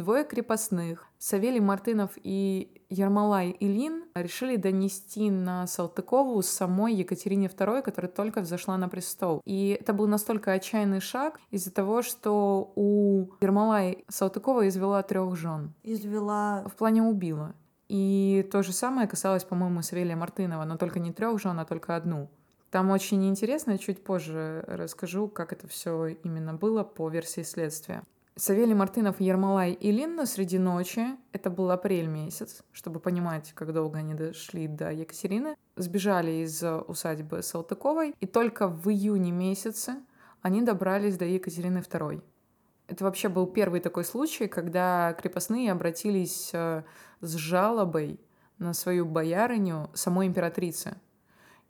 Двое крепостных, Савелий Мартынов и Ермолай Илин, решили донести на Салтыкову самой Екатерине II, которая только взошла на престол. И это был настолько отчаянный шаг из-за того, что у Ермолая Салтыкова извела трех жен. Извела... В плане убила. И то же самое касалось, по-моему, Савелия Мартынова, но только не трех жен, а только одну. Там очень интересно, чуть позже расскажу, как это все именно было по версии следствия. Савелий Мартынов, Ермолай и Линна среди ночи, это был апрель месяц, чтобы понимать, как долго они дошли до Екатерины, сбежали из усадьбы Салтыковой, и только в июне месяце они добрались до Екатерины II. Это вообще был первый такой случай, когда крепостные обратились э, с жалобой на свою боярыню самой императрицы.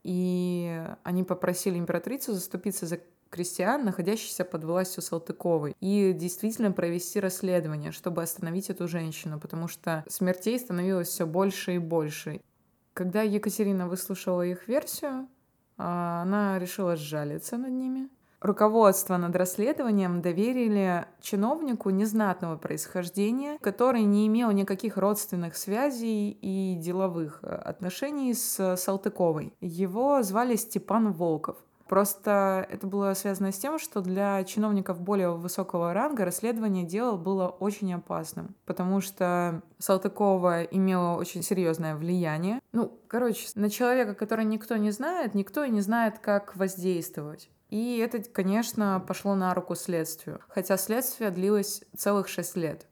И они попросили императрицу заступиться за крестьян, находящихся под властью Салтыковой, и действительно провести расследование, чтобы остановить эту женщину, потому что смертей становилось все больше и больше. Когда Екатерина выслушала их версию, а, она решила сжалиться над ними. Руководство над расследованием доверили чиновнику незнатного происхождения, который не имел никаких родственных связей и деловых отношений с Салтыковой. Его звали Степан Волков. Просто это было связано с тем, что для чиновников более высокого ранга расследование дела было очень опасным, потому что Салтыкова имела очень серьезное влияние. Ну, короче, на человека, который никто не знает, никто и не знает, как воздействовать. И это, конечно, пошло на руку следствию, хотя следствие длилось целых шесть лет.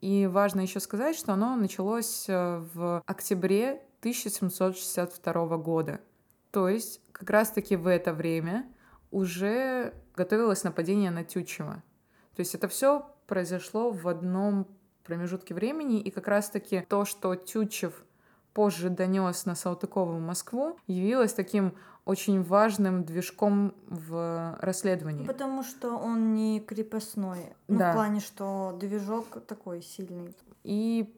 И важно еще сказать, что оно началось э, в октябре 1762 года. То есть как раз-таки в это время уже готовилось нападение на Тютчева. То есть это все произошло в одном промежутке времени, и как раз-таки то, что Тютчев позже донес на Салтыкову в Москву, явилось таким очень важным движком в расследовании. Потому что он не крепостной. Ну, да. в плане, что движок такой сильный. И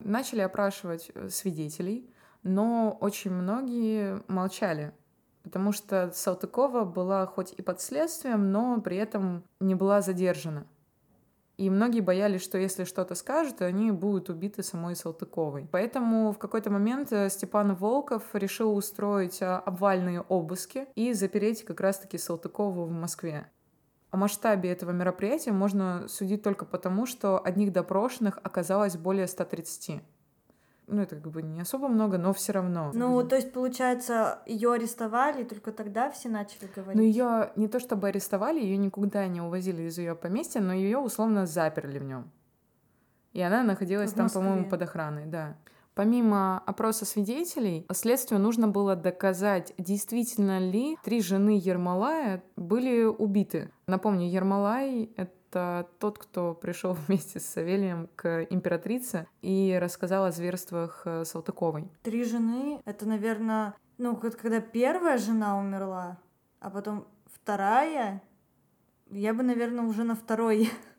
начали опрашивать э, свидетелей но очень многие молчали, потому что Салтыкова была хоть и под следствием, но при этом не была задержана. И многие боялись, что если что-то скажут, они будут убиты самой Салтыковой. Поэтому в какой-то момент э, Степан Волков решил устроить э, обвальные обыски и запереть как раз-таки Салтыкову в Москве. О масштабе этого мероприятия можно судить только потому, что одних допрошенных оказалось более 130 ну, это как бы не особо много, но все равно. Ну, то есть, получается, ее арестовали, и только тогда все начали говорить. Ну, ее не то чтобы арестовали, ее никуда не увозили из ее поместья, но ее условно заперли в нем. И она находилась в там, по-моему, под охраной, да. Помимо опроса свидетелей, следствию нужно было доказать, действительно ли три жены Ермолая были убиты. Напомню, Ермолай — это это тот, кто пришел *laughs* вместе с Савелием к императрице и рассказал о зверствах э, Салтыковой. Три жены — это, наверное, ну, когда первая жена умерла, а потом вторая, я бы, наверное, уже на второй *laughs*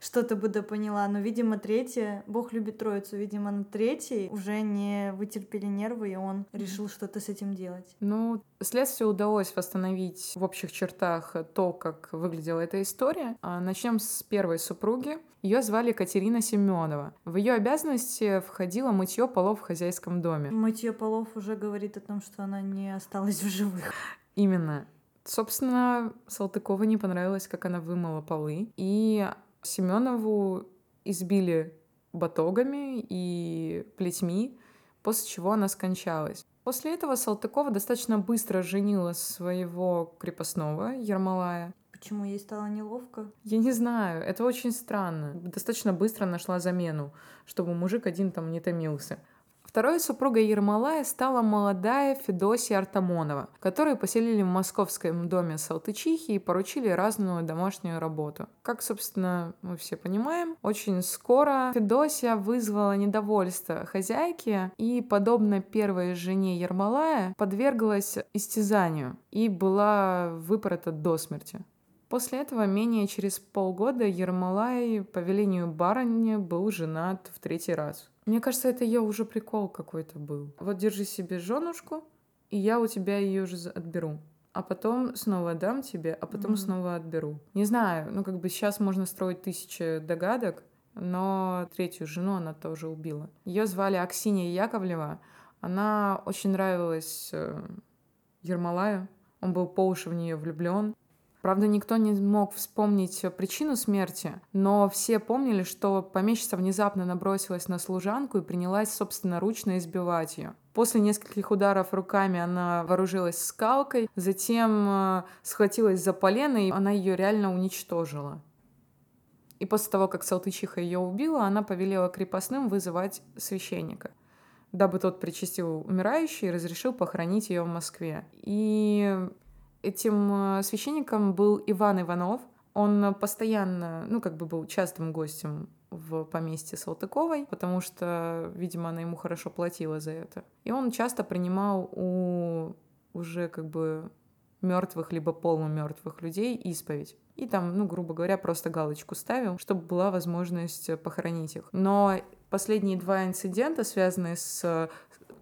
что-то бы поняла, но, видимо, третья, Бог любит троицу, видимо, на третьей уже не вытерпели нервы, и он решил что-то с этим делать. Ну, следствию удалось восстановить в общих чертах то, как выглядела эта история. А начнем с первой супруги. Ее звали Катерина Семенова. В ее обязанности входило мытье полов в хозяйском доме. Мытье полов уже говорит о том, что она не осталась в живых. Именно. Собственно, Салтыкова не понравилось, как она вымыла полы, и Семенову избили батогами и плетьми, после чего она скончалась. После этого Салтыкова достаточно быстро женила своего крепостного Ермолая. Почему ей стало неловко? Я не знаю, это очень странно. Достаточно быстро нашла замену, чтобы мужик один там не томился. Второй супругой Ермолая стала молодая Федосия Артамонова, которую поселили в московском доме Салтычихи и поручили разную домашнюю работу. Как, собственно, мы все понимаем, очень скоро Федосия вызвала недовольство хозяйки и, подобно первой жене Ермолая, подверглась истязанию и была выпорота до смерти. После этого менее через полгода Ермолай по велению барыни был женат в третий раз. Мне кажется, это ее уже прикол какой-то был. Вот держи себе женушку, и я у тебя ее уже отберу. А потом снова дам тебе, а потом mm-hmm. снова отберу. Не знаю, ну как бы сейчас можно строить тысячи догадок, но третью жену она тоже убила. Ее звали Аксинья Яковлева. Она очень нравилась э, Ермолаю. Он был по уши в нее влюблен. Правда, никто не мог вспомнить причину смерти, но все помнили, что помещица внезапно набросилась на служанку и принялась собственноручно избивать ее. После нескольких ударов руками она вооружилась скалкой, затем э, схватилась за полено, и она ее реально уничтожила. И после того, как Салтычиха ее убила, она повелела крепостным вызывать священника, дабы тот причастил умирающий и разрешил похоронить ее в Москве. И этим э, священником был Иван Иванов. Он постоянно, ну, как бы был частым гостем в поместье Салтыковой, потому что, видимо, она ему хорошо платила за это. И он часто принимал у уже как бы мертвых либо полумертвых людей исповедь. И там, ну, грубо говоря, просто галочку ставил, чтобы была возможность похоронить их. Но последние два инцидента, связанные с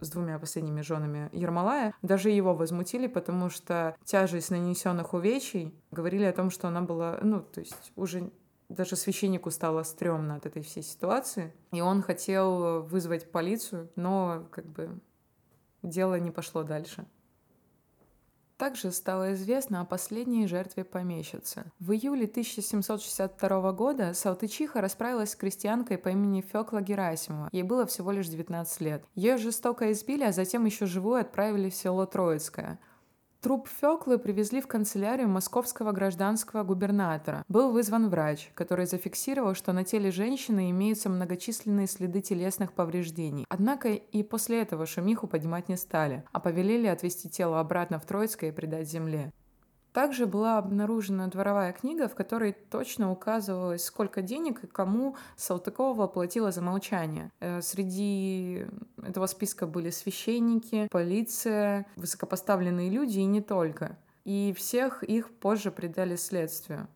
с двумя последними женами Ермолая, даже его возмутили, потому что тяжесть нанесенных увечий говорили о том, что она была, ну, то есть уже даже священнику стало стрёмно от этой всей ситуации, и он хотел вызвать полицию, но как бы дело не пошло дальше. Также стало известно о последней жертве помещицы. В июле 1762 года Салтычиха расправилась с крестьянкой по имени Фёкла Герасимова. Ей было всего лишь 19 лет. Ее жестоко избили, а затем еще живую отправили в село Троицкое. Труп Феклы привезли в канцелярию московского гражданского губернатора. Был вызван врач, который зафиксировал, что на теле женщины имеются многочисленные следы телесных повреждений. Однако и после этого шумиху поднимать не стали, а повелели отвезти тело обратно в Троицкое и предать земле. Также была обнаружена дворовая книга, в которой точно указывалось, сколько денег и кому Салтыкова платила за молчание. Э, среди этого списка были священники, полиция, высокопоставленные люди и не только. И всех их позже предали следствию.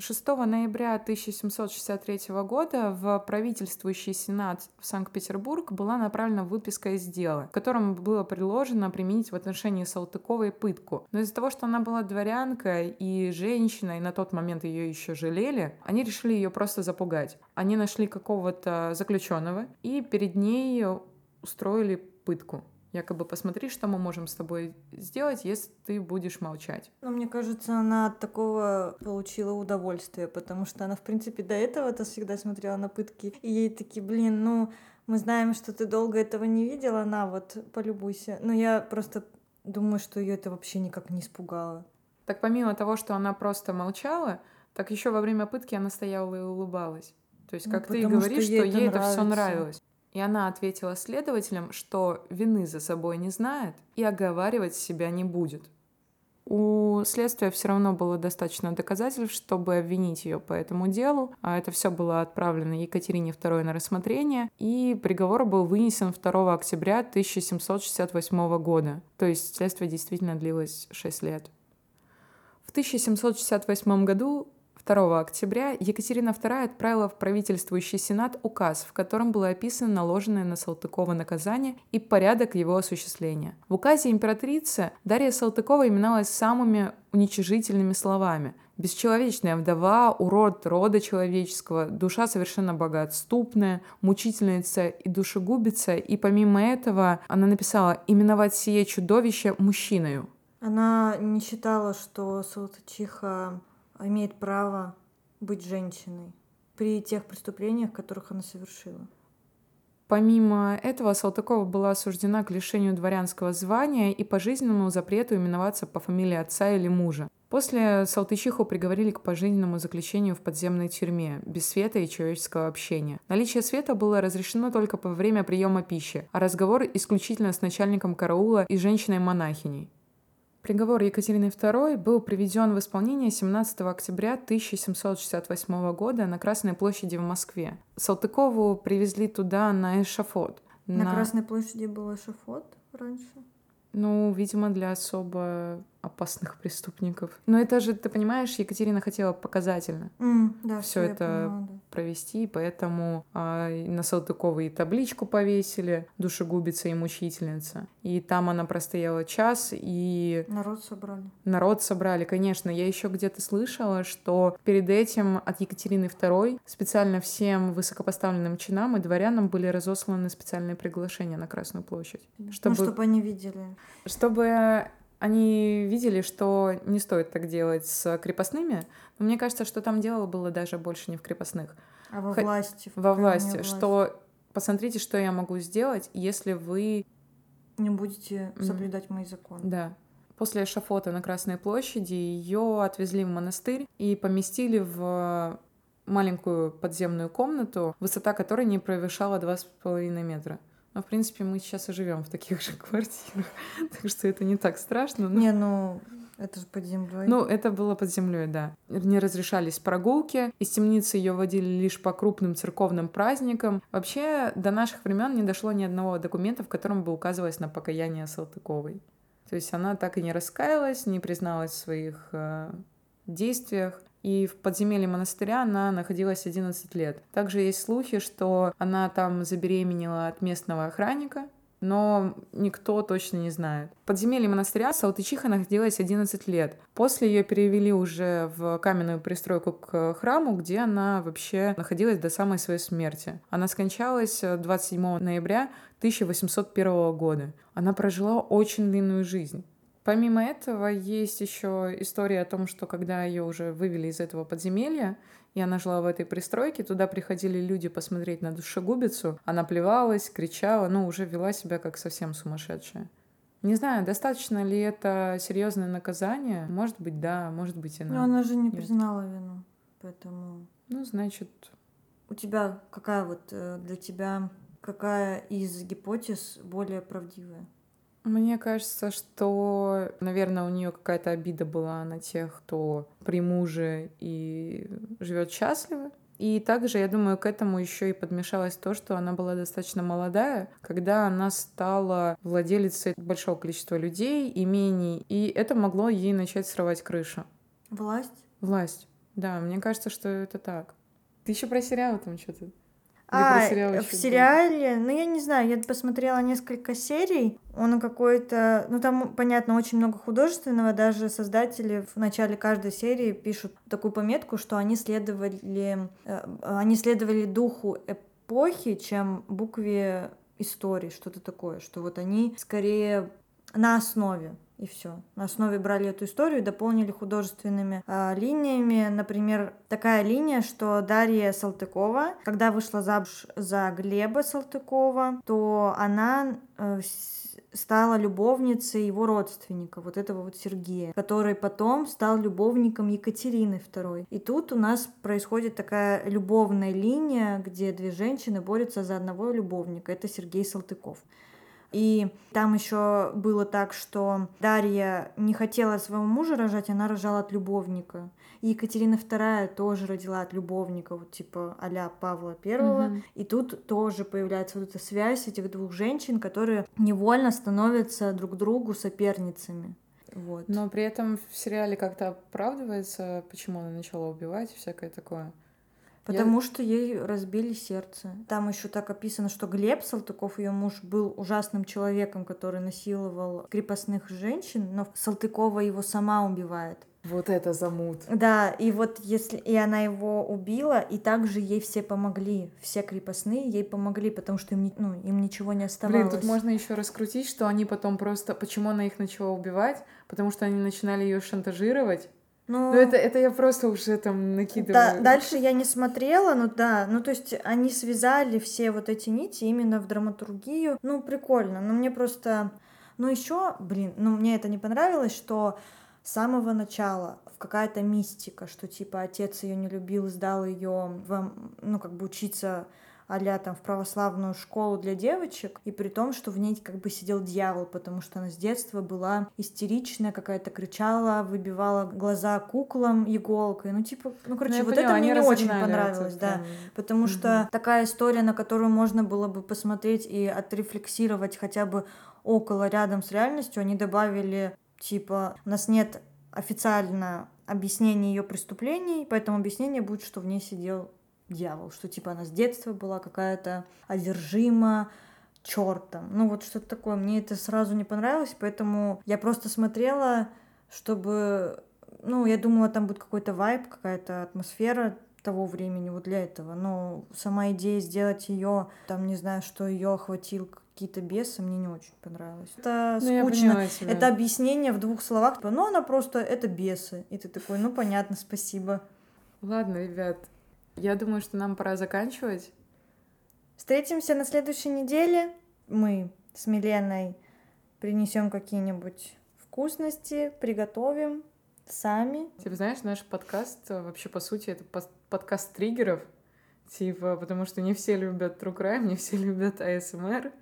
6 ноября 1763 года в правительствующий сенат в Санкт-Петербург была направлена выписка из дела, в котором было предложено применить в отношении Салтыковой пытку. Но из-за того, что она была дворянка и женщина, и на тот момент ее еще жалели, они решили ее просто запугать. Они нашли какого-то заключенного и перед ней устроили пытку. Якобы посмотри, что мы можем с тобой сделать, если ты будешь молчать. Но мне кажется, она от такого получила удовольствие, потому что она, в принципе, до этого-то всегда смотрела на пытки, и ей такие, блин, ну, мы знаем, что ты долго этого не видела, на, вот, полюбуйся. Но я просто думаю, что ее это вообще никак не испугало. Так помимо того, что она просто молчала, так еще во время пытки она стояла и улыбалась. То есть, ну, как ну, ты и говоришь, что ей, что ей это все нравилось. И она ответила следователям, что вины за собой не знает и оговаривать себя не будет. У следствия все равно было достаточно доказательств, чтобы обвинить ее по этому делу. А это все было отправлено Екатерине II на рассмотрение, и приговор был вынесен 2 октября 1768 года. То есть следствие действительно длилось 6 лет. В 1768 году 2 октября Екатерина II отправила в правительствующий сенат указ, в котором было описано наложенное на Салтыкова наказание и порядок его осуществления. В указе императрицы Дарья Салтыкова именовалась самыми уничижительными словами бесчеловечная вдова, урод рода человеческого, душа совершенно богоотступная, мучительница и душегубица, и помимо этого она написала «именовать сие чудовище мужчиною». Она не считала, что Салтычиха имеет право быть женщиной при тех преступлениях, которых она совершила. Помимо этого, Салтыкова была осуждена к лишению дворянского звания и пожизненному запрету именоваться по фамилии отца или мужа. После Салтычиху приговорили к пожизненному заключению в подземной тюрьме, без света и человеческого общения. Наличие света было разрешено только во время приема пищи, а разговор исключительно с начальником караула и женщиной-монахиней. Приговор Екатерины II был приведен в исполнение 17 октября 1768 года на Красной площади в Москве. Салтыкову привезли туда на эшафот. На, на... Красной площади был эшафот раньше? Ну, видимо, для особо опасных преступников. Но это же, ты понимаешь, Екатерина хотела показательно mm, да, все это понимаю, да. провести, поэтому а, на Салтыкова и табличку повесили «Душегубица и мучительница». И там она простояла час, и... Народ собрали. Народ собрали, конечно. Я еще где-то слышала, что перед этим от Екатерины II специально всем высокопоставленным чинам и дворянам были разосланы специальные приглашения на Красную площадь. Чтобы, ну, чтобы они видели. Чтобы они видели, что не стоит так делать с крепостными, но мне кажется, что там дело было даже больше не в крепостных. А во власти. Во власти, власть. что посмотрите, что я могу сделать, если вы... Не будете соблюдать mm. мои законы. Да. После шафота на Красной площади ее отвезли в монастырь и поместили в маленькую подземную комнату, высота которой не превышала 2,5 метра. Но, в принципе, мы сейчас и живем в таких же *laughs* квартирах, так что это не так страшно. Но... Не, ну, это же под землей. Ну, это было под землей, да. Не разрешались прогулки. Из темницы ее водили лишь по крупным церковным праздникам. Вообще, до наших времен не дошло ни одного документа, в котором бы указывалось на покаяние Салтыковой. То есть она так и не раскаялась, не призналась в своих э, действиях. И в подземелье монастыря она находилась 11 лет. Также есть слухи, что она там забеременела от местного охранника, но никто точно не знает. В подземелье монастыря Салтычиха находилась 11 лет. После ее перевели уже в каменную пристройку к храму, где она вообще находилась до самой своей смерти. Она скончалась 27 ноября 1801 года. Она прожила очень длинную жизнь. Помимо этого, есть еще история о том, что когда ее уже вывели из этого подземелья, и она жила в этой пристройке, туда приходили люди посмотреть на душегубицу, она плевалась, кричала, ну, уже вела себя как совсем сумасшедшая. Не знаю, достаточно ли это серьезное наказание. Может быть, да, может быть, она. Но она же не нет. признала вину, поэтому. Ну, значит. У тебя какая вот э, для тебя какая из гипотез более правдивая? Мне кажется, что, наверное, у нее какая-то обида была на тех, кто при муже и живет счастливо. И также, я думаю, к этому еще и подмешалось то, что она была достаточно молодая, когда она стала владелицей большого количества людей, имений, и это могло ей начать срывать крышу. Власть? Власть, да, мне кажется, что это так. Ты еще про сериал там что-то? А, в сериале, ну я не знаю, я посмотрела несколько серий, он какой-то, ну там, понятно, очень много художественного, даже создатели в начале каждой серии пишут такую пометку, что они следовали, э, они следовали духу эпохи, чем букве истории, что-то такое, что вот они скорее на основе и все. На основе брали эту историю и дополнили художественными э, линиями. Например, такая линия, что Дарья Салтыкова, когда вышла замуж за Глеба Салтыкова, то она э, стала любовницей его родственника, вот этого вот Сергея, который потом стал любовником Екатерины II. И тут у нас происходит такая любовная линия, где две женщины борются за одного любовника. Это Сергей Салтыков. И там еще было так, что Дарья не хотела своего мужа рожать, она рожала от любовника. И Екатерина II тоже родила от любовника, вот типа а Павла Первого. Угу. И тут тоже появляется вот эта связь этих двух женщин, которые невольно становятся друг другу соперницами. Вот. Но при этом в сериале как-то оправдывается, почему она начала убивать и всякое такое. Потому я... что ей разбили сердце. Там еще так описано, что Глеб Салтыков, ее муж, был ужасным человеком, который насиловал крепостных женщин, но Салтыкова его сама убивает. Вот это замут. Да, и вот если и она его убила, и также ей все помогли, все крепостные ей помогли, потому что им, ну, им ничего не оставалось. Блин, тут можно еще раскрутить, что они потом просто, почему она их начала убивать, потому что они начинали ее шантажировать, ну, ну это, это я просто уже там накидываю. Да, дальше я не смотрела, ну да, ну то есть они связали все вот эти нити именно в драматургию. Ну, прикольно, но мне просто... Ну еще, блин, ну мне это не понравилось, что с самого начала в какая-то мистика, что типа отец ее не любил, сдал ее ну как бы учиться а там в православную школу для девочек, и при том, что в ней как бы сидел дьявол, потому что она с детства была истеричная, какая-то кричала, выбивала глаза куклам иголкой. Ну, типа, ну, короче, ну, вот поняла, это мне не очень понравилось, это, да. Прям... Потому угу. что такая история, на которую можно было бы посмотреть и отрефлексировать хотя бы около рядом с реальностью, они добавили, типа, у нас нет официально объяснения ее преступлений, поэтому объяснение будет, что в ней сидел дьявол, что типа она с детства была какая-то одержима чертом. Ну вот что-то такое. Мне это сразу не понравилось, поэтому я просто смотрела, чтобы... Ну, я думала, там будет какой-то вайб, какая-то атмосфера того времени вот для этого. Но сама идея сделать ее, там, не знаю, что ее охватил какие-то бесы, мне не очень понравилось. Это ну, скучно. Это объяснение в двух словах. Типа, ну, она просто, это бесы. И ты такой, ну, понятно, спасибо. Ладно, ребят, я думаю, что нам пора заканчивать. Встретимся на следующей неделе. Мы с Миленой принесем какие-нибудь вкусности, приготовим, сами. Типа, знаешь, наш подкаст э, вообще, по сути, это подкаст триггеров. Типа, потому что не все любят True Crime, не все любят АСМР.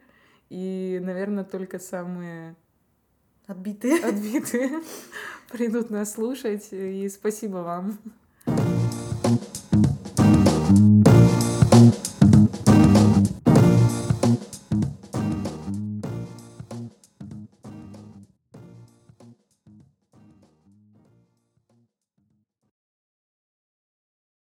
И, наверное, только самые отбитые, отбитые *laughs* придут нас слушать. И спасибо вам.